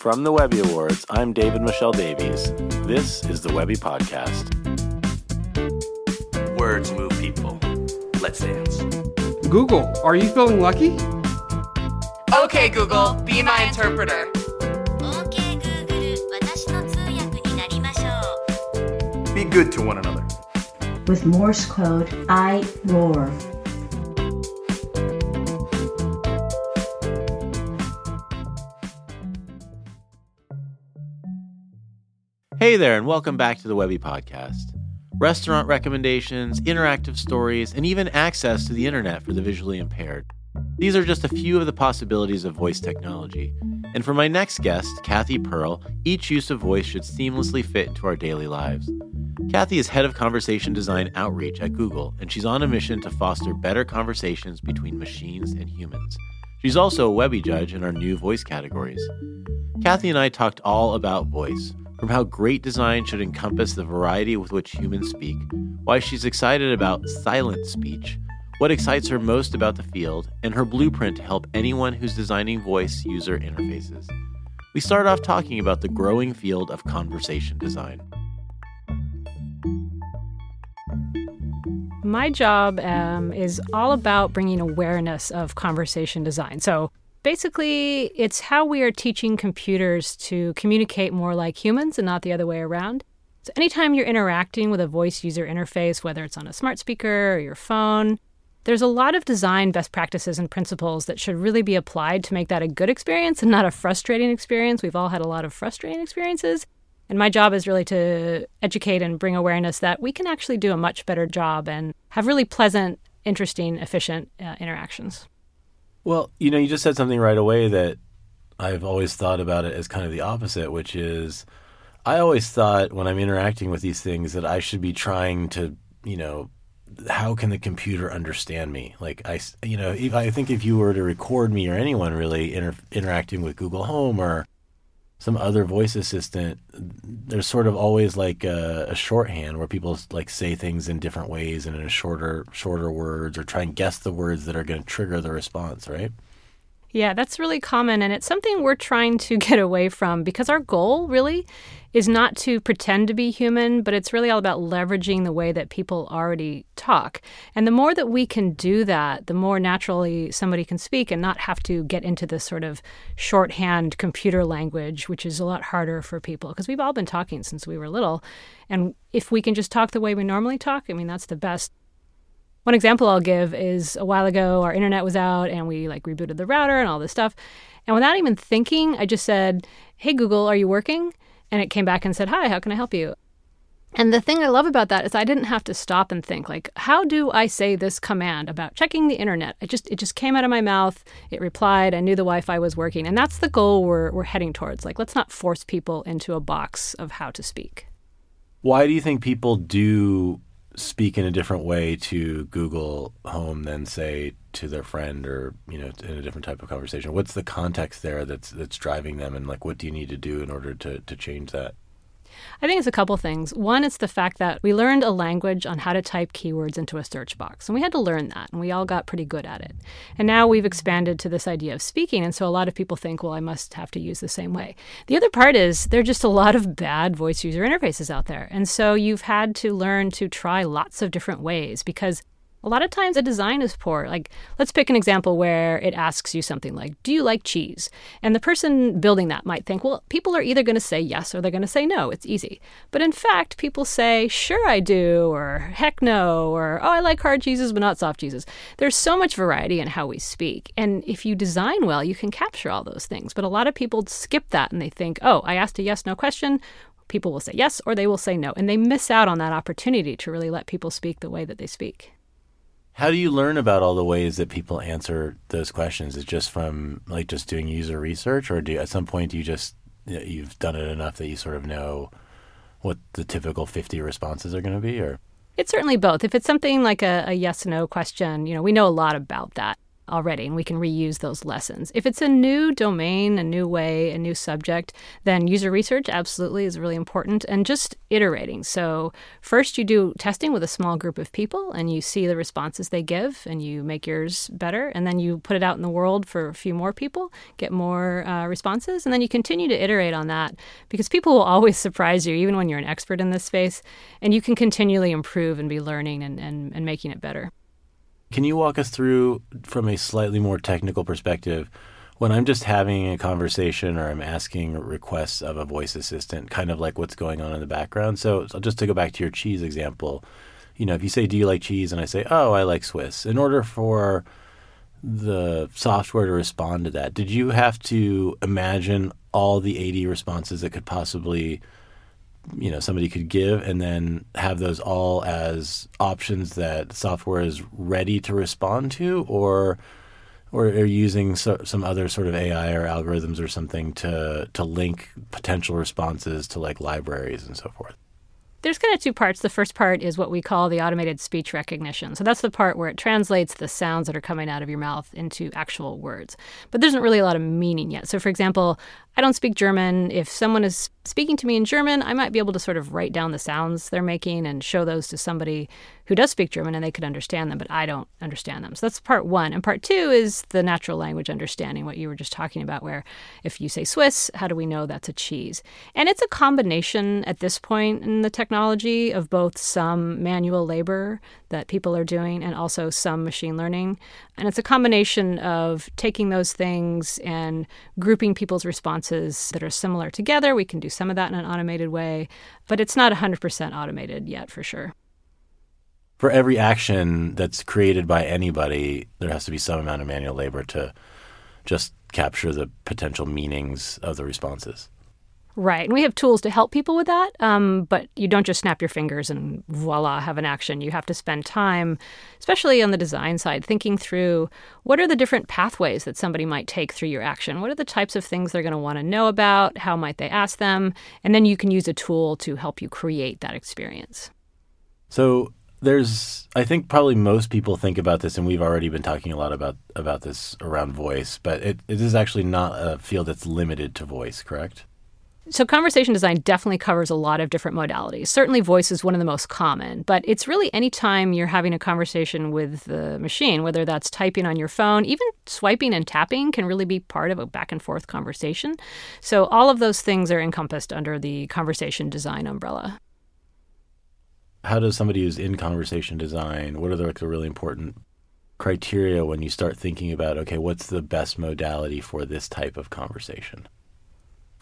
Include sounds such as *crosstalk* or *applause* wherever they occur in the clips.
From the Webby Awards, I'm David-Michel Davies. This is the Webby Podcast. Words move people. Let's dance. Google, are you feeling lucky? Okay, Google, be my interpreter. Be good to one another. With Morse code, I roar. Hey there, and welcome back to the Webby Podcast. Restaurant recommendations, interactive stories, and even access to the internet for the visually impaired. These are just a few of the possibilities of voice technology. And for my next guest, Cathy Pearl, each use of voice should seamlessly fit into our daily lives. Cathy is head of conversation design outreach at Google, and she's on a mission to foster better conversations between machines and humans. She's also a Webby judge in our new voice categories. Cathy and I talked all about voice, from how great design should encompass the variety with which humans speak, why she's excited about silent speech, what excites her most about the field, and her blueprint to help anyone who's designing voice user interfaces. We start off talking about the growing field of conversation design. My job um, is all about bringing awareness of conversation design. So basically, it's how we are teaching computers to communicate more like humans and not the other way around. So, anytime you're interacting with a voice user interface, whether it's on a smart speaker or your phone, there's a lot of design best practices and principles that should really be applied to make that a good experience and not a frustrating experience. We've all had a lot of frustrating experiences. And my job is really to educate and bring awareness that we can actually do a much better job and have really pleasant, interesting, efficient uh, interactions. Well, you know, you just said something right away that I've always thought about it as kind of the opposite, which is I always thought when I'm interacting with these things that I should be trying to, you know, how can the computer understand me? Like I, you know, I think if you were to record me or anyone really inter- interacting with Google Home or some other voice assistant, there's sort of always like a, a, shorthand where people like say things in different ways and in shorter shorter words or try and guess the words that are going to trigger the response, right? Yeah, that's really common and it's something we're trying to *laughs* get away from because our goal really is not to pretend to be human, but it's really all about leveraging the way that people already talk. And the more that we can do that, the more naturally somebody can speak and not have to get into this sort of shorthand computer language, which is a lot harder for people because we've all been talking since we were little. And if we can just talk the way we normally talk, I mean, that's the best. One example I'll give is a while ago, our internet was out and we like rebooted the router and all this stuff. And without even thinking, I just said, Hey, Google, are you working? And it came back and said, Hi, how can I help you? And the thing I love about that is I didn't have to stop and think like how do I say this command about checking the internet? It just it just came out of my mouth. It replied. I knew the Wi-Fi was working. And that's the goal we're we're heading towards. Like let's not force people into a box of how to speak. Why do you think people do speak in a different way to Google Home than say to their friend or you know in a different type of conversation? What's the context there that's that's driving them, and like what do you need to do in order to to change that? I think it's a couple things. One, it's the fact that we learned a language on how to type keywords into a search box, and we had to learn that, and we all got pretty good at it. And now we've expanded to this idea of speaking, and so a lot of people think, well, I must have to use the same way. The other part is there are just a lot of bad voice user interfaces out there, and so you've had to learn to try lots of different ways because a lot of times the design is poor. Like, let's pick an example where it asks you something like, Do you like cheese? And the person building that might think, Well, people are either going to say yes or they're going to say no. It's easy. But in fact, people say, Sure, I do, or heck no, or Oh, I like hard cheeses, but not soft cheeses. There's so much variety in how we speak. And if you design well, you can capture all those things. But a lot of people skip that and they think, Oh, I asked a yes no question. People will say yes or they will say no. And they miss out on that opportunity to really let people speak the way that they speak. How do you learn about all the ways that people answer those questions? Is just from like just doing user research, or do at some point you just you've done it enough that you sort of know what the typical fifty responses are going to be, or It's certainly both. If it's something like a, a yes no question, you know, we know a lot about that already and we can reuse those lessons. If it's a new domain, a new way, a new subject, then user research absolutely is really important and just iterating. So, first you do testing with a small group of people and you see the responses they give and you make yours better. And then you put it out in the world for a few more people, get more uh, responses, and then you continue to iterate on that because people will always *laughs* surprise you, even when you're an expert in this space. And you can continually improve and be learning and, and, and making it better. Can you walk us through from a slightly more technical perspective when I'm just having a conversation or I'm asking requests of a voice assistant, kind of like what's going on in the background? So, so just to go back to your cheese example, you know, if you say, Do you like cheese? and I say, Oh, I like Swiss, in order for the software to respond to that, did you have to imagine all the 80 responses that could possibly you know somebody could give and then have those all as options that software is ready to respond to or or are using so, some other sort of AI or algorithms or something to to link potential responses to like libraries and so forth There's kind of two parts. The first part is what we call the automated speech recognition. So that's the part where it translates the sounds that are coming out of your mouth into actual words. But there isn't really a lot of meaning yet. So, for example, I don't speak German. If someone is speaking to me in German, I might be able to sort of write down the sounds they're making and show those to somebody who does speak German and they could understand them, but I don't understand them. So that's part one. And part two is the natural language understanding, what you were just talking about, where if you say Swiss, how do we know that's a cheese? And it's a combination at this point in the technology of both some manual labor that people are doing and also some machine learning. And it's a combination of taking those things and grouping people's responses that are similar together. We can do some of that in an automated way, but it's not 100% automated yet for sure. For every action that's created by anybody, there has to be some amount of manual labor to just capture the potential meanings of the responses. Right. And we have tools to help people with that. Um, but you don't just snap your fingers and voila, have an action. You have to spend time, especially on the design side, thinking through what are the different pathways that somebody might take through your action? What are the types of things they're going to want to know about? How might they ask them? And then you can use a tool to help you create that experience. So there's I think probably most people think about this and we've already been talking a lot about about this around voice, but it, it is actually not a field that's limited to voice, correct? So, conversation design definitely covers a lot of different modalities. Certainly, voice is one of the most common, but it's really any time you're having a conversation with the machine, whether that's typing on your phone, even swiping and tapping can really be part of a back and forth conversation. So, all of those things are encompassed under the conversation design umbrella. How does somebody who's in conversation design, what are the, like, the really important criteria when you start thinking about, okay, what's the best modality for this type of conversation?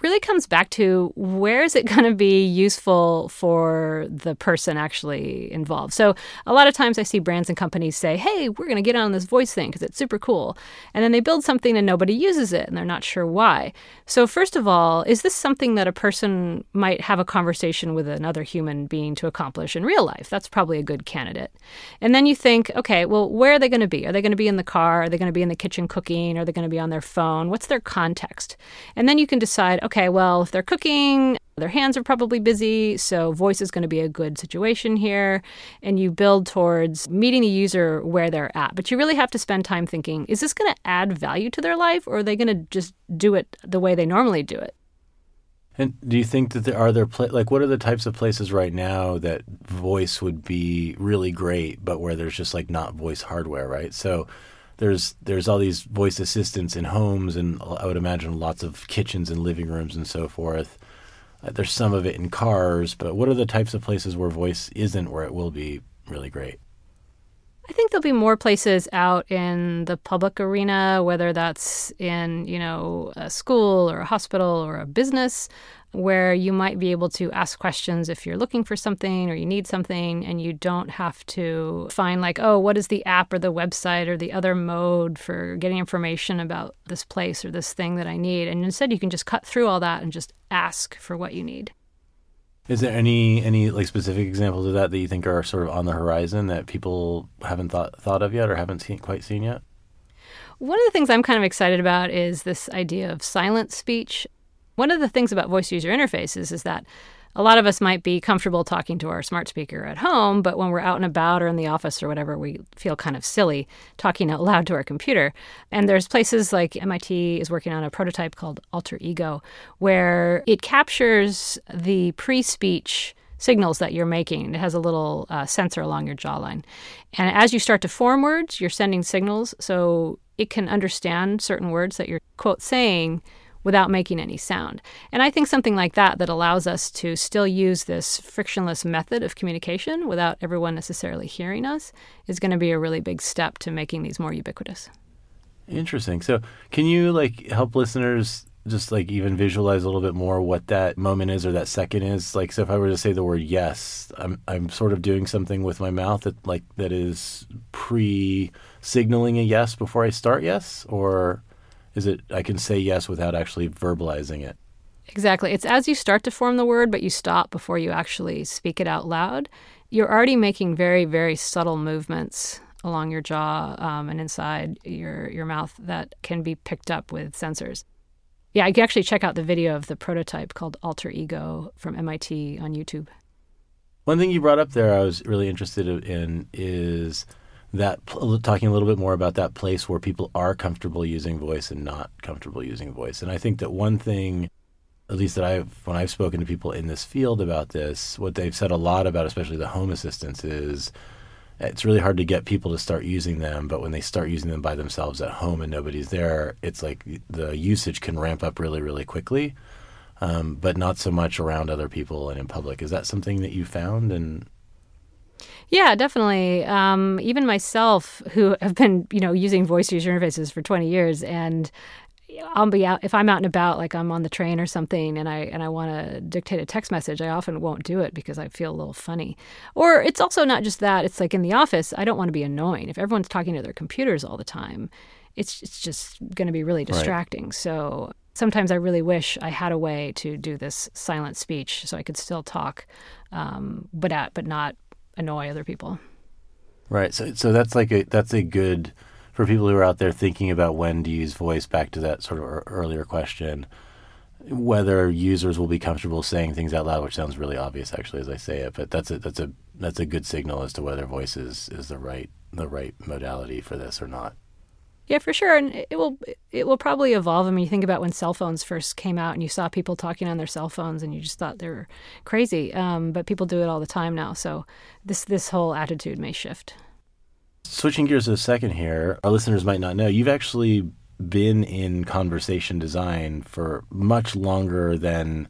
Really comes back to where is it *laughs* going to be useful for the person actually involved. So a lot of times I see brands and companies say, "Hey, we're going to get on this voice thing because it's super cool," and then they build something and nobody uses it and they're not sure why. So first of all, is this something that a person might have a conversation with another human being to accomplish in real life? That's probably a good candidate. And then you think, okay, well, where are they going to be? Are they going to be in the car? Are they going to be in the kitchen cooking? Are they going to be on their phone? What's their context? And then you can decide, okay, well, if they're cooking, their hands are probably busy, so voice is going to be a good situation here. And you build towards meeting the user where they're at. But you really have to spend time thinking is this going to add value to their life or are they going to just do it the way they normally do it? And do you think that there are there pla- like what are the types of places right now that voice would be really great, but where there's just like not voice hardware, right? So there's there's all these voice assistants in homes, and I would imagine lots of kitchens and living rooms and so forth. Uh, there's some of it in cars, but what are the types of places where voice isn't, where it will be really great? I think there'll be more places out in the public arena, whether that's in, you know, a school or a hospital or a business, where you might be able to ask questions if you're looking for something or you need something, and you don't have to find, like, oh, what is the app or the website or the other mode for getting information about this place or this thing that I need. And instead, you can just cut through all that and just ask for what you need. Is there any any like specific examples of that that you think are sort of on the horizon that people haven't thought thought of yet or haven't seen quite seen yet? One of the things I'm kind of excited about is this idea of silent speech. One of the things about voice user interfaces is that a lot of us might be comfortable talking to our smart speaker at home, but when we're out and about or in the office or whatever, we feel kind of silly talking out loud to our computer. And there's places like MIT is working on a prototype called Alter Ego, where it captures the pre speech signals that you're making. It has a little uh, sensor along your jawline. And as you start to form words, you're sending signals so it can understand certain words that you're, quote, saying without making any sound. And I think something like that that allows us to still use this frictionless method of communication without everyone necessarily hearing us is going to be a really big step to making these more ubiquitous. Interesting. So, can you like help listeners just like even visualize a little bit more what that moment is or that second is? Like, so if I were to say the word yes, I'm I'm sort of doing something with my mouth that like that is pre signaling a yes before I start yes, or is it I can say yes without actually verbalizing it? Exactly. It's as you start to form the word, but you stop before you actually speak it out loud. You're already making very, very subtle movements along your jaw um, and inside your your mouth that can be picked up with sensors. Yeah, you can actually check out the video of the prototype called Alter Ego from MIT on YouTube. One thing you brought up there, I was really interested in, is that talking a little bit more about that place where people are comfortable using voice and not comfortable using voice. And I think that one thing, at least that I've when I've spoken to people in this field about this, what they've said a lot about, especially the home assistants, is it's really hard to get people to start using them. But when they start using them by themselves at home and nobody's there, it's like the usage can ramp up really, really quickly. Um, but not so much around other people and in public. Is that something that you found and yeah, definitely. Um, even myself, who have been, you know, using voice user interfaces for 20 years, and I'll be out if I'm out and about, like I'm on the train or something, and I and I want to dictate a text message. I often won't do it because I feel a little funny. Or it's also not just that. It's like in the office, I don't want to be annoying. If everyone's talking to their computers all the time, it's it's just going to be really distracting. Right. So sometimes I really wish I had a way to do this silent speech so I could still talk, um, but at but not annoy other people. Right. So so that's like a that's a good for people who are out there thinking about when to use voice. Back to that sort of earlier question, whether users will be comfortable saying things out loud, which sounds really obvious actually as I say it, but that's a that's a that's a good signal as to whether voice is, is the right the right modality for this or not. Yeah, for sure, and it will it will probably evolve. I mean, you think about when cell phones first came out, and you saw people talking on their cell phones, and you just thought they were crazy. Um, but people do it all the time now, so this this whole attitude may shift. Switching gears a second here, our listeners might not know you've actually been in conversation design for much longer than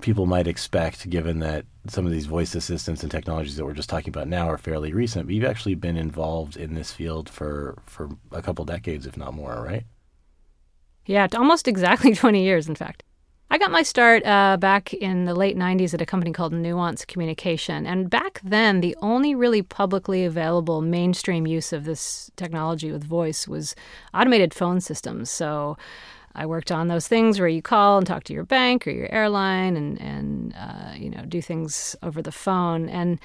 people might expect, given that some of these voice assistants and technologies that we're just talking about now are fairly recent. But you've actually been involved in this field for for a couple decades, if not more, right? Yeah, almost *laughs* exactly 20 years, in fact. I got my start uh, back in the late 90s at a company called Nuance Communication. And back then, the only really publicly available mainstream use of this technology with voice was automated phone systems. So I worked on those things where you call and talk to your bank or your airline and and uh, you know do things over the phone. And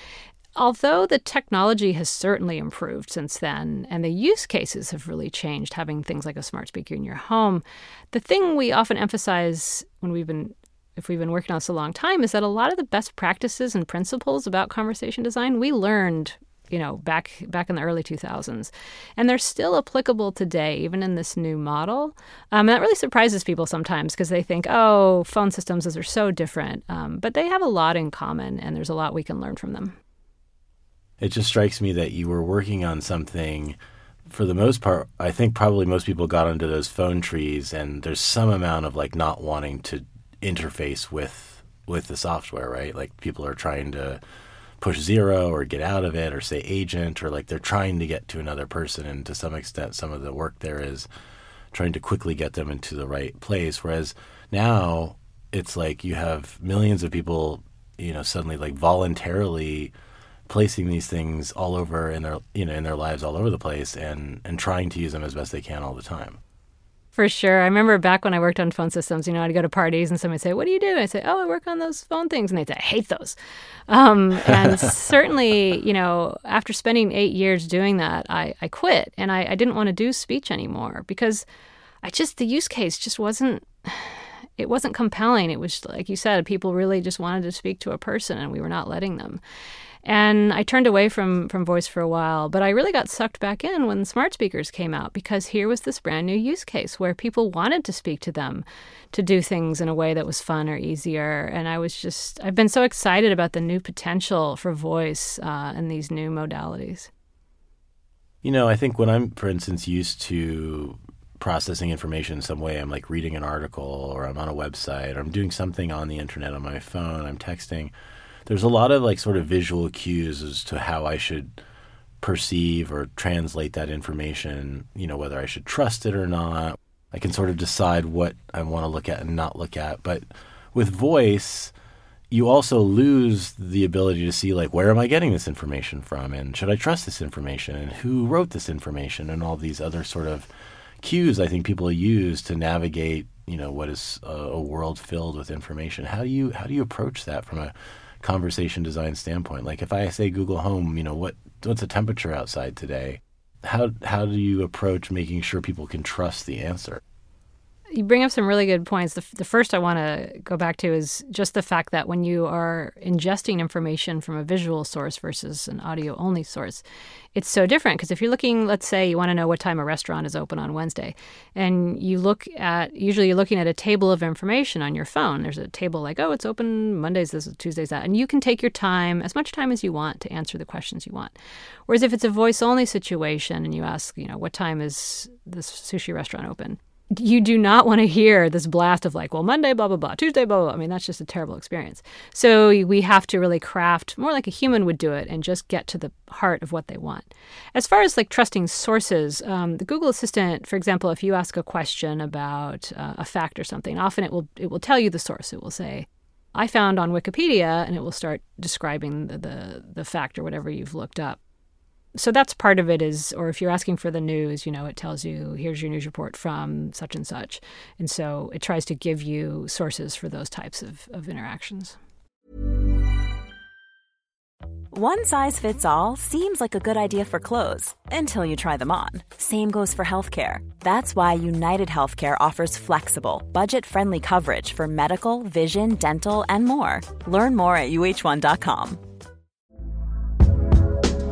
although the technology has certainly improved since then, and the use cases have really changed, having things like a smart speaker in your home, the thing we often emphasize when we've been if we've been working on this a long time is that a lot of the best practices and principles about conversation design we learned you know back back in the early 2000s and they're still applicable today even in this new model. Um, and that really surprises people sometimes because they think oh phone systems are so different. Um, but they have a lot in common and there's a lot we can learn from them. It just strikes me that you were working on something for the most part i think probably most people got onto those phone trees and there's some amount of like not wanting to interface with with the software right? Like people are trying to push zero or get out of it or say agent or like they're trying to get to another person and to some extent some of the work there is trying to quickly get them into the right place. Whereas now it's like you have millions of people you know suddenly like voluntarily placing these things all over in their you know in their lives all over the place and and trying to use them as best they can all the time For sure. I remember back when I worked on phone systems, you know, I'd go to parties and somebody would say, What do you do? I'd say, Oh, I work on those phone things. And they'd say, I hate those. Um, and *laughs* certainly, you know, after spending eight years doing that, I, I quit and I, I didn't want to do speech anymore because I just, the use case just wasn't. It wasn't compelling. It was like you said, people really just wanted to speak to a person, and we were not letting them. And I turned away from from voice for a while, but I really got sucked back in when smart speakers came out because here was this brand new use case where people wanted to speak to them to do things in a way that was fun or easier. And I was just I've been so excited about the new potential for voice uh, and these new modalities. You know, I think when I'm, for instance, used to processing information in some way, I'm like reading an article or I'm on a website or I'm doing something on the internet on my phone, I'm texting there's a lot of like sort of visual cues as to how I should perceive or translate that information, you know, whether I should trust it or not. I can sort of decide what I want to look at and not look at. But with voice, you also lose the ability to see like where am I getting this information from and should I trust this information and who wrote this information and all these other sort of cues I think people use to navigate, you know, what is a, a world filled with information. How do you how do you approach that from a conversation design standpoint. Like if I say Google Home, you know, what what's the temperature outside today? How how do you approach making sure people can trust the answer? You bring up some really good points. The, the first I want to go back to is just the fact that when you are ingesting information from a visual source versus an audio only source, it's so different. Because if you're looking, let's say you want to know what time a restaurant is open on Wednesday, and you look at, usually you're looking at a table of information on your phone. There's a table like, oh, it's open Mondays, this, Tuesdays, that. And you can take your time, as much time as you want, to answer the questions you want. Whereas if it's a voice only situation and you ask, you know, what time is this sushi restaurant open? You do not want to hear this blast of like, well, Monday, blah, blah, blah, Tuesday, blah, blah. I mean, that's just a terrible experience. So we have to really craft more like a human would do it and just get to the heart of what they want. As far as like trusting sources, um, the Google Assistant, for example, if you ask a question about uh, a fact or something, often it will it will tell you the source. It will say, I found on Wikipedia, and it will start describing the, the, the fact or whatever you've looked up so that's part of it is or if you're asking for the news you know it tells you here's your news report from such and such. And so it tries to give you sources for those types of, of interactions. One size fits all seems like a good idea for clothes until you try them on. Same goes for healthcare. That's why united healthcare offers flexible budget-friendly coverage for medical vision dental and more. Learn more at uh1.com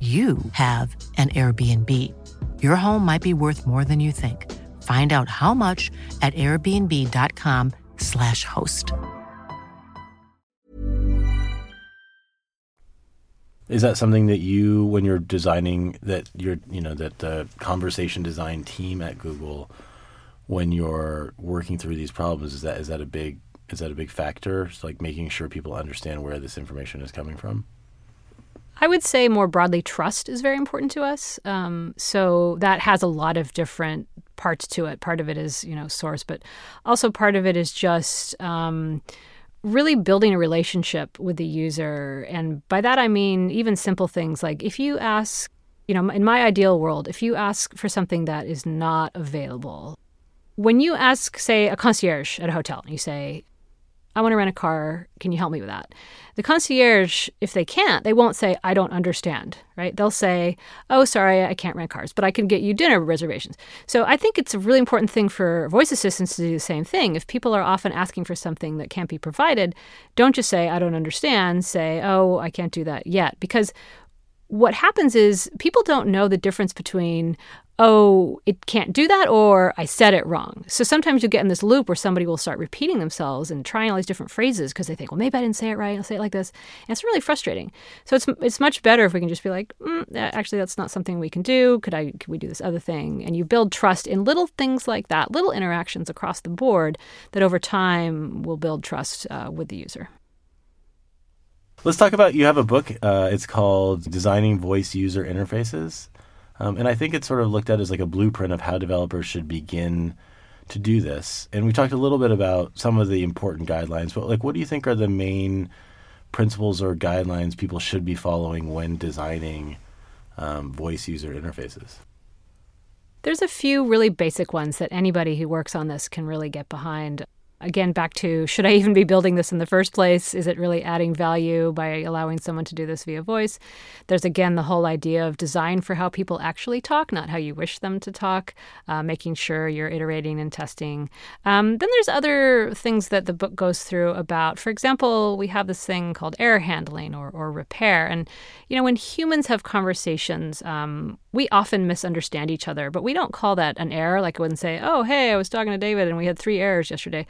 you have an Airbnb. Your home might be worth more than you think. Find out how much at airbnb.com/slash host. Is that something that you, when you're designing that you're, you know, that the conversation design team at Google, when you're working through these problems, is that is that a big is that a big factor? It's like making sure people understand where this information is coming from? I would say more broadly, trust is very important to us. Um, so that has a lot of different parts to it. Part of it is, you know, source, but also part of it is just um, really building a relationship with the user. And by that, I mean even simple things like if you ask, you know, in my ideal world, if you ask for something that is not available, when you ask, say, a concierge at a hotel, you say, I want to rent a car. Can you help me with that? The concierge, if they can't, they won't say, I don't understand, right? They'll say, Oh, sorry, I can't rent cars, but I can get you dinner reservations. So I think it's a really important thing for voice assistants to do the same thing. If people are often asking for something that can't be provided, don't just say, I don't understand. Say, Oh, I can't do that yet. Because what happens is people don't know the difference between oh, it can't do that, or I said it wrong. So sometimes you get in this loop where somebody will start repeating themselves and trying all these different phrases because they think, well, maybe I didn't say it right. I'll say it like this. And it's really frustrating. So it's, it's much better if we can just be like, mm, actually, that's not something we can do. Could I, could we do this other thing? And you build trust in little things like that, little interactions across the board that over time will build trust uh, with the user. Let's talk about you have a book. Uh, it's called Designing Voice User Interfaces. Um, and I think it's sort of looked at as like a blueprint of how developers should begin to do this. And we talked a little bit about some of the important guidelines, but like, what do you think are the main principles or guidelines people should be following when designing um, voice user interfaces? There's a few really basic ones that anybody who works on this can really get behind again back to should I even be building this in the first place? Is it really adding value by allowing someone to do this via voice? There's again the whole idea of design for how people actually talk, not how you wish them to talk, uh, making sure you're iterating and testing. Um, then there's other things that the book goes through about, for example, we have this thing called error handling or, or repair. And, you know, when humans have conversations, um, we often misunderstand each other, but we don't call that an error. Like I wouldn't say, oh, hey, I was talking to David and we had three errors yesterday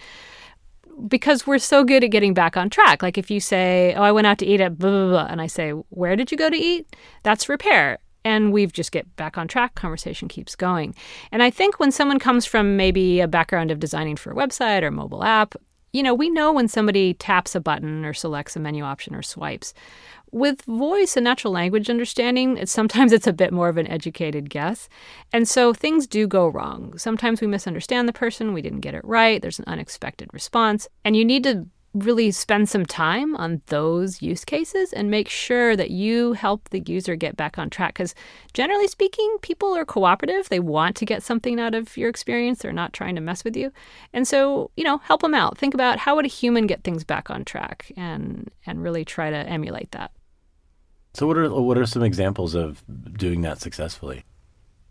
because we're so good at getting back on track. Like if you say, "Oh, I went out to eat at blah blah blah," and I say, "Where did you go to eat?" That's repair. And we've just get back on track. Conversation keeps going. And I think when someone comes from maybe a background of designing for a website or mobile app, you know, we know when somebody taps a button or selects a menu option or swipes. With voice and natural language understanding, it's, sometimes it's a bit more of an educated guess. And so things do go wrong. Sometimes we misunderstand the person, we didn't get it right, there's an unexpected response, and you need to really spend some time on those use cases and make sure that you help the user get back on track. Because generally speaking, people are cooperative. They want to get something out of your experience. They're not trying to mess with you. And so, you know, help them out. Think about how would a human get things back on track and and really try to emulate that. So what are what are some examples of doing that successfully?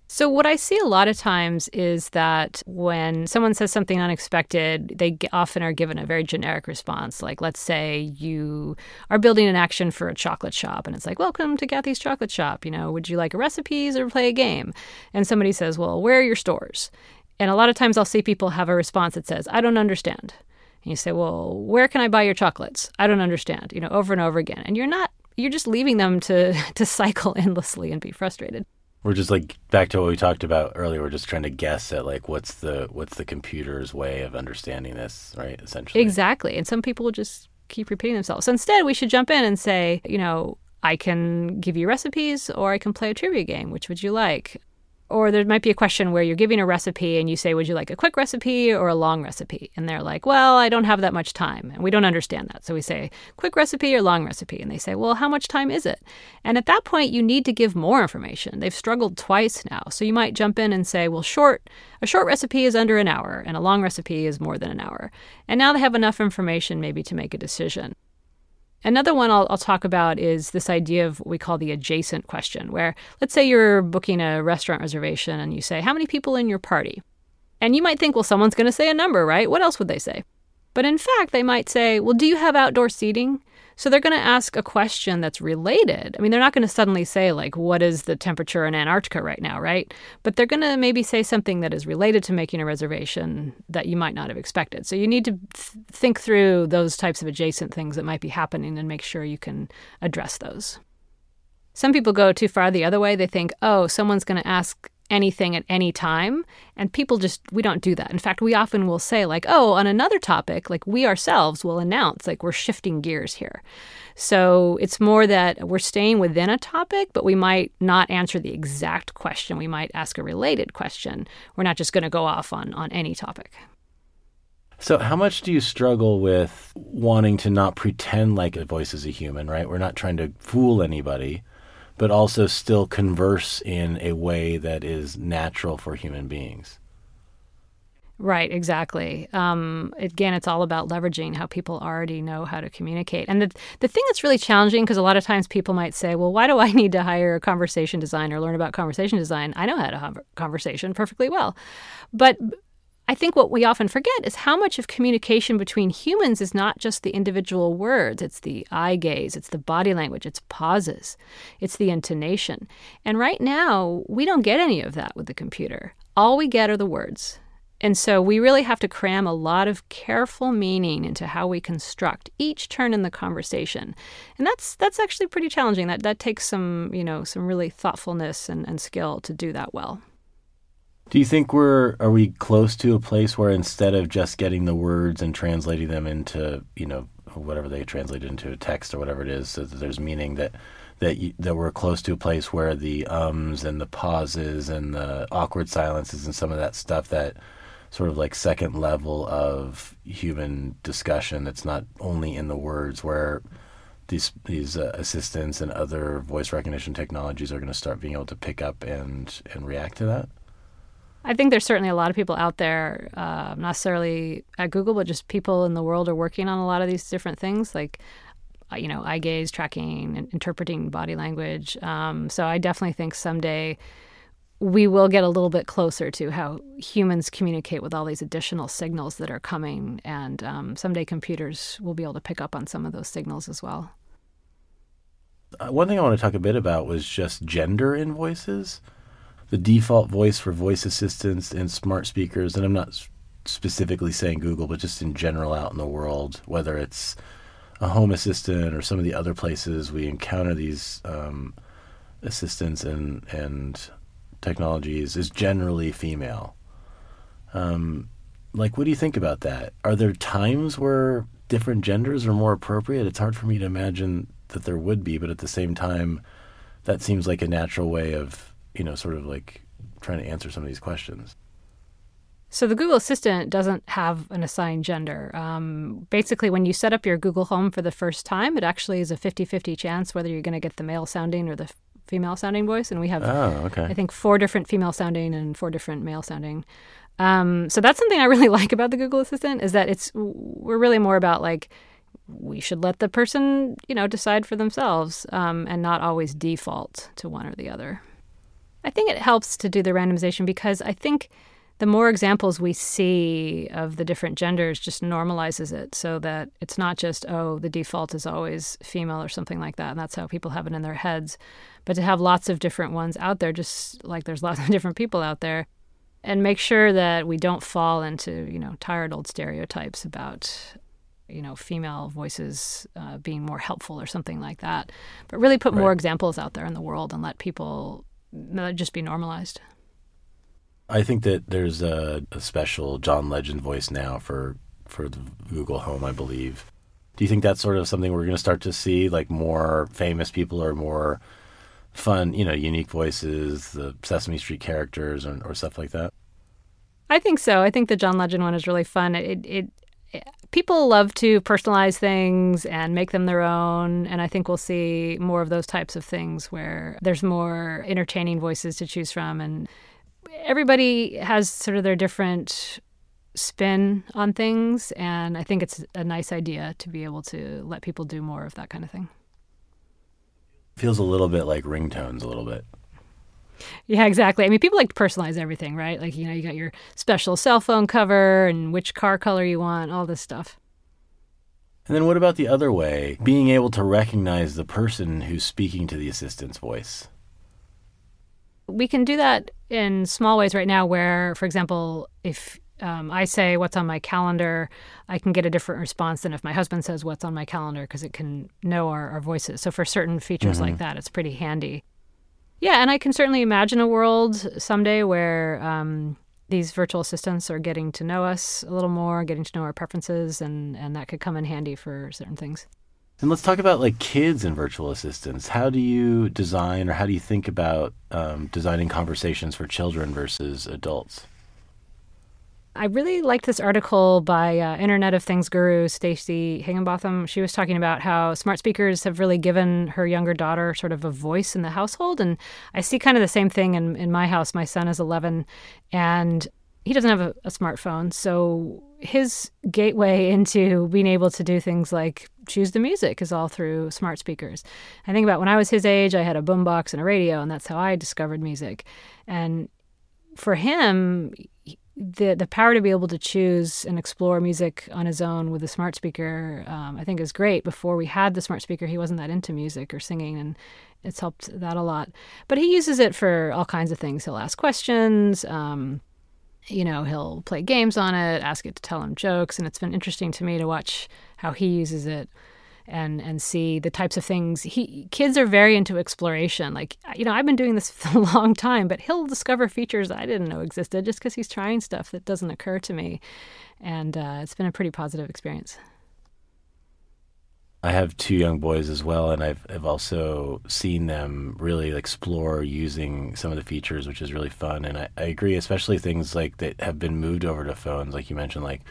So, what I see a lot of times is that when someone says something unexpected, they often are given a very generic response. Like, let's say you are building an action for a chocolate shop, and it's like, Welcome to Cathy's Chocolate Shop. You know, would you like recipes or play a game? And somebody says, Well, where are your stores? And a lot of times I'll see people have a response that says, I don't understand. And you say, Well, where can I buy your chocolates? I don't understand, you know, over and over again. And you're not, you're just leaving them to, *laughs* to cycle endlessly and be frustrated we're just like back to what we talked about earlier. We're just trying to guess at like what's the what's the computer's way of understanding this, right? Essentially, exactly. And some people will just keep repeating themselves. So instead, we should jump in and say, you know, I can give you recipes, or I can play a trivia game. Which would you like? Or there might be a question where you're giving a recipe and you say, Would you like a quick recipe or a long recipe? And they're like, Well, I don't have that much time. And we don't understand that. So we say, Quick recipe or long recipe? And they say, Well, how much time is it? And at that point, you need to give more information. They've struggled twice now. So you might jump in and say, Well, short, a short recipe is under an hour and a long recipe is more than an hour. And now they have enough information maybe to make a decision. Another one I'll, I'll, talk about is this idea of what we call the adjacent question, where let's say you're booking a restaurant reservation and you say, How many people in your party? And you might think, Well, someone's going to say a number, right? What else would they say? But in fact, they might say, Well, do you have outdoor seating? So they're going to ask a question that's related. I mean, they're not going to suddenly say, like, what is the temperature in Antarctica right now, right? But they're going to maybe say something that is related to making a reservation that you might not have expected. So you need to th- think through those types of adjacent things that might be happening and make sure you can address those. Some people go too far the other way. They think, oh, someone's going to ask anything at any time. And people just, we don't do that. In fact, we often will say, like, oh, on another topic, like we ourselves will announce, like, we're shifting gears here. So it's more that we're staying within a topic, but we might not answer the exact question. We might ask a related question. We're not just going to go off on, on any topic. So, how much do you struggle with wanting to not pretend like a voice is a human, right? We're not trying to fool anybody but also still converse in a way that is natural for human beings. Right, exactly. Um, again, it's all about leveraging how people already know how to communicate. And the, the thing that's really challenging, because a lot of times people might say, well, why do I *laughs* need to hire a conversation designer, learn about conversation design? I know how to have a conversation perfectly well. But I think what we often forget is how much of communication between humans is not just the individual words, it's the eye gaze, it's the body language, it's pauses, it's the intonation. And right now, we don't get any of that with the computer. All we get are the words. And so we really have to cram a lot of careful meaning into how we construct each turn in the conversation. And that's that's actually pretty challenging. That that takes some, you know, some really thoughtfulness and, and skill to do that well. Do you think we're are we close to a place where instead of just getting the words and translating them into you know whatever they translate into a text or whatever it is, so that there's meaning that that you, that we're close to a place where the ums and the pauses and the awkward silences and some of that stuff that sort of like second level of human discussion that's not only in the words where these these uh, assistants and other voice recognition technologies are going to start being able to pick up and and react to that I think there's certainly a lot of people out there, uh, not necessarily at Google, but just people in the world are working on a lot of these different things, like uh, you know, eye gaze tracking and interpreting body language. Um, so I definitely think someday we will get a little bit closer to how humans communicate with all these additional signals that are coming, and um, someday computers will be able to pick up on some of those signals as well. Uh, one thing I want to talk a bit about was just gender in voices the default voice for voice assistants and smart speakers, and I'm not specifically saying Google, but just in general out in the world, whether it's a home assistant or some of the other places we encounter these um, assistants and and technologies, is generally female. Um, like, what do you think about that? Are there times where different genders are more appropriate? It's hard for me to imagine that there would be, but at the same time, that seems like a natural way of you know, sort of like trying to answer some of these questions. So the Google Assistant doesn't have an assigned gender. Um, basically, when you set up your Google Home for the first time, it actually is a 50-50 chance whether you're going to get the male sounding or the female sounding voice. And we have, oh, okay. I think, four different female sounding and four different male sounding. Um, so that's something I really *laughs* like about the Google Assistant is that it's we're really more about like we should let the person you know decide for themselves um, and not always default to one or the other. I think it helps to do the randomization because I think the more examples we see of the different genders just normalizes it so that it's not just, oh, the default is always female or something like that. And that's how people have it in their heads. But to have lots of different ones out there, just like there's lots of *laughs* different people out there, and make sure that we don't fall into, you know, tired old stereotypes about you know, female voices uh, being more helpful or something like that. But really put right. more examples out there in the world and let people just be normalized. I think that there's a, a, special John Legend voice now for for the Google Home, I believe. Do you think that's sort of something we're going to start to see, like more famous people or more fun, you know, unique voices, the Sesame Street characters, or, or stuff like that? I think so. I think the John Legend one is really fun. It, it people love to personalize things and make them their own. And I think we'll see more of those types of things where there's more entertaining voices to choose from. And everybody has sort of their different spin on things. And I think it's a nice idea to be able to let people do more of that kind of thing. Feels a little bit like ringtones, a little bit. Yeah, exactly. I mean, people like to personalize everything, right? Like, you know, you got your special cell phone cover and which car color you want, all this stuff. And then what about the other way? Being able to recognize the person who's speaking to the assistant's voice. We can do that in small ways right now, where, for example, if um, I say what's on my calendar, I can get a different response than if my husband says what's on my calendar because it can know our, our, voices. So, for certain features mm-hmm. like that, it's pretty handy. Yeah, and I can certainly imagine a world someday where um, these virtual assistants are getting to know us a little more, getting to know our preferences, and, and that could come in handy for certain things. And let's talk about like kids and virtual assistants. How do you design or how do you think about um, designing conversations for children versus adults? I really liked this article by uh, Internet of Things guru Stacey Higginbotham. She was talking about how smart speakers have really given her younger daughter sort of a voice in the household. And I see kind of the same thing in, in my house. My son is 11 and he doesn't have a, a smartphone. So his gateway into being able to do things like choose the music is all through smart speakers. I think about when I was his age, I had a boombox and a radio, and that's how I discovered music. And for him, the the power to be able to choose and explore music on his own with a smart speaker, um, I think, is great. Before we had the smart speaker, he wasn't that into music or singing, and it's helped that a lot. But he uses it for all kinds of things. He'll ask questions. Um, you know, he'll play games on it, ask it to tell him jokes, and it's been interesting to me to watch how he uses it and and see the types of things. He kids are very into exploration. Like you know i've been doing this *laughs* for a long time but he'll discover features i didn't know existed just because he's trying stuff that doesn't occur to me. And uh, it's been a pretty positive experience. I have two young boys as well, and I've I've also seen them really explore using some of the features, which is really fun. And I, I agree, especially things like that have been moved over to phones, like you mentioned, like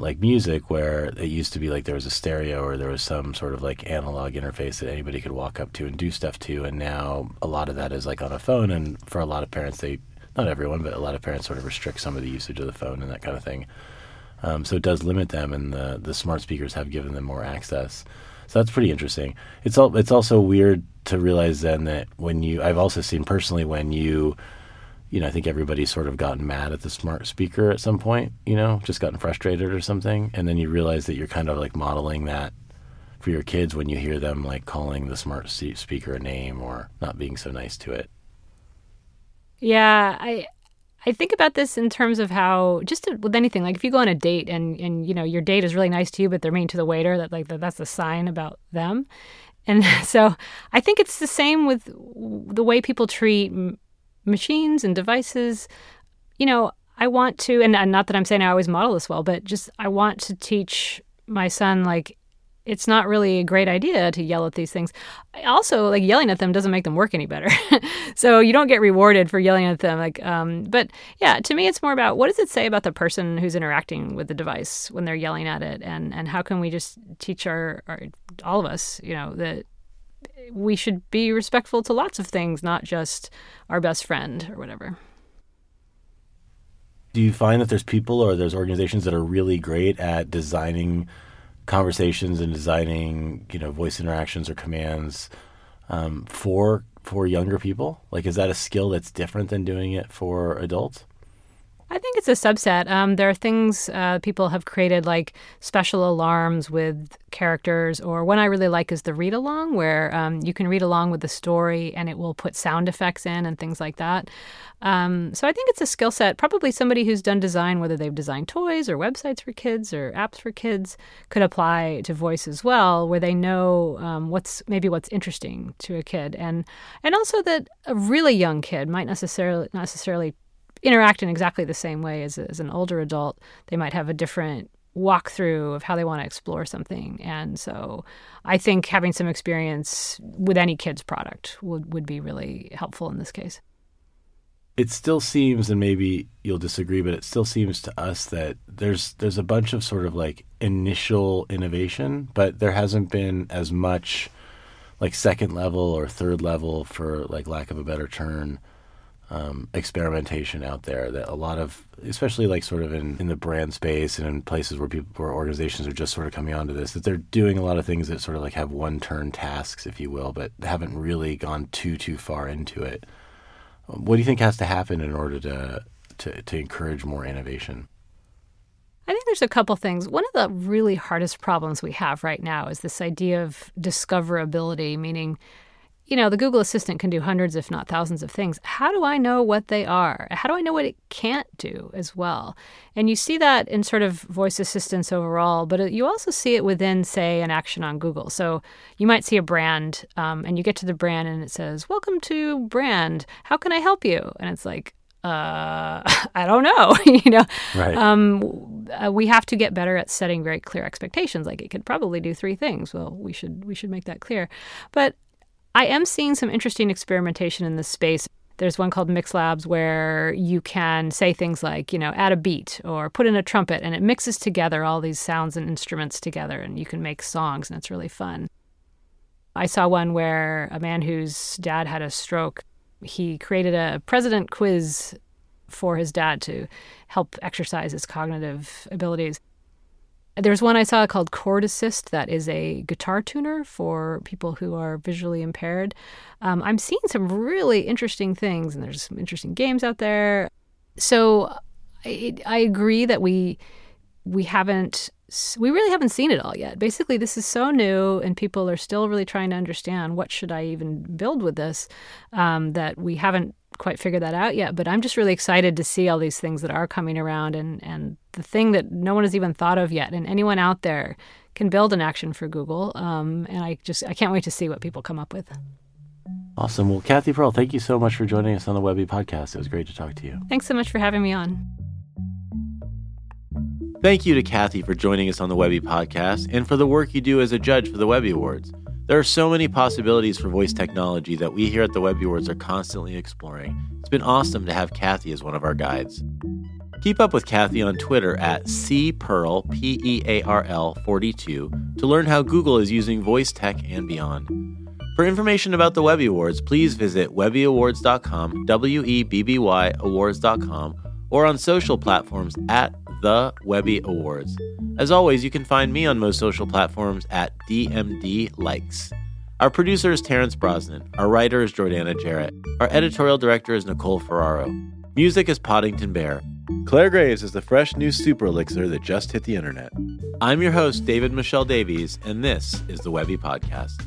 like music, where it used to be like there was a stereo or there was some sort of like analog interface that anybody could walk up to and do stuff to, and now a lot of that is like on a phone. And for a lot of parents, they not everyone, but a lot of parents sort of restrict some of the usage of the phone and that kind of thing. Um, so it does limit them, and the the smart speakers have given them more access. So that's pretty interesting. It's all it's also weird to realize then that when you I've also seen personally when you you know, I think everybody's sort of gotten mad at the smart speaker at some point, you know, just gotten frustrated or something. And then you realize that you're kind of like modeling that for your kids when you hear them like calling the smart speaker a name or not being so nice to it. Yeah, I I think about this in terms of how just with anything like if you go on a date and and you know your date is really nice to you but they're mean to the waiter that like that, that's a sign about them. And *laughs* so I think it's the same with the way people treat machines and devices. You know, I want to and, and not that I'm saying I always model this well, but just I want to teach my son like it's not really a great idea to yell at these things. Also, like yelling at them doesn't make them work any better. *laughs* so you don't get rewarded for yelling at them. Like, um, but yeah, to me, it's more about what does it say about the person who's interacting with the device when they're yelling at it, and and how can we just teach our, our all of us, you know, that we should be respectful to lots of things, not just our best friend or whatever. Do you find that there's people or there's organizations that are really great at designing conversations and designing, you know, voice interactions or commands um, for for younger people? Like, is that a skill that's different than doing it for adults? I think it's a subset. Um, there are things uh, people have created like special alarms with characters, or one I really like is the read along, where um, you can read along with the story and it will put sound effects in and things like that. Um, so I think it's a skill set. Probably somebody who's done design, whether they've designed toys or websites for kids or apps for kids, could apply to voice as well, where they know um, what's maybe what's interesting to a kid, and and also that a really young kid might necessarily necessarily interact in exactly the same way as, as an older adult. They might have a different walkthrough of how they want to explore something. And so I think having some experience with any kid's product would, would be really helpful in this case. It still seems, and maybe you'll disagree, but it still seems to us that there's there's a bunch of sort of like initial innovation, but there hasn't been as much like second level or third level, for like lack of a better term, um, experimentation out there that a lot of, especially like sort of in, in the brand space and in places where people, where organizations are just sort of coming onto this, that they're doing a lot of things that sort of like have one turn tasks, if you will, but haven't really gone too, too far into it. What do you think has to happen in order to, to, to encourage more innovation? I think there's a couple things. One of the really hardest problems we have right now is this idea of discoverability, meaning you know, the Google Assistant can do hundreds, if not thousands, of things. How do I know what they are? How do I know what it can't do as well? And you see that in sort of voice assistants overall, but you also see it within, say, an action on Google. So you might see a brand um, and you get to the brand and it says, Welcome to brand. How can I help you? And it's like, uh, *laughs* I don't know. *laughs* you know, right. um, uh, we have to get better at setting very clear expectations. Like it could probably do three things. Well, we should we should make that clear. But I am seeing some interesting experimentation in this space. There's one called Mix Labs where you can say things like, you know, add a beat or put in a trumpet, and it mixes together all these sounds and instruments together, and you can make songs, and it's really fun. I saw one where a man whose dad had a stroke, he created a president quiz for his dad to help exercise his cognitive abilities. There's one I saw called Chord Assist that is a guitar tuner for people who are visually impaired. Um, I'm seeing some really interesting things, and there's some interesting games out there. So I, I agree that we we haven't we really haven't seen it all yet. Basically, this is so new, and people are still really trying to understand what should I even build with this. Um, that we haven't quite figured that out yet. But I'm just really excited to see all these things that are coming around, and and the thing that no one has even thought of yet, and anyone out there can build an action for Google. Um, and I just I can't wait to see what people come up with. Awesome. Well, Cathy Pearl, thank you so much for joining us on the Webby podcast. It was great to talk to you. Thanks so much for having me on. Thank you to Cathy for joining us on the Webby podcast and for the work you do as a judge for the Webby Awards. There are so many possibilities for voice technology that we here at the Webby Awards are constantly exploring. It's been awesome to have Cathy as one of our guides. Keep up with Cathy on Twitter at cpearl, P E A R L 42, to learn how Google is using voice tech and beyond. For information about the Webby Awards, please visit webbyawards.com, W E B B Y awards.com, or on social platforms at the Webby Awards. As always, you can find me on most social platforms at DMD Likes. Our producer is Terence Brosnan. Our writer is Jordana Jarrett. Our editorial director is Nicole Ferraro. Music is Podington Bear. Claire Graves is the fresh new super elixir that just hit the internet. I'm your host, David-Michel Davies, and this is the Webby Podcast.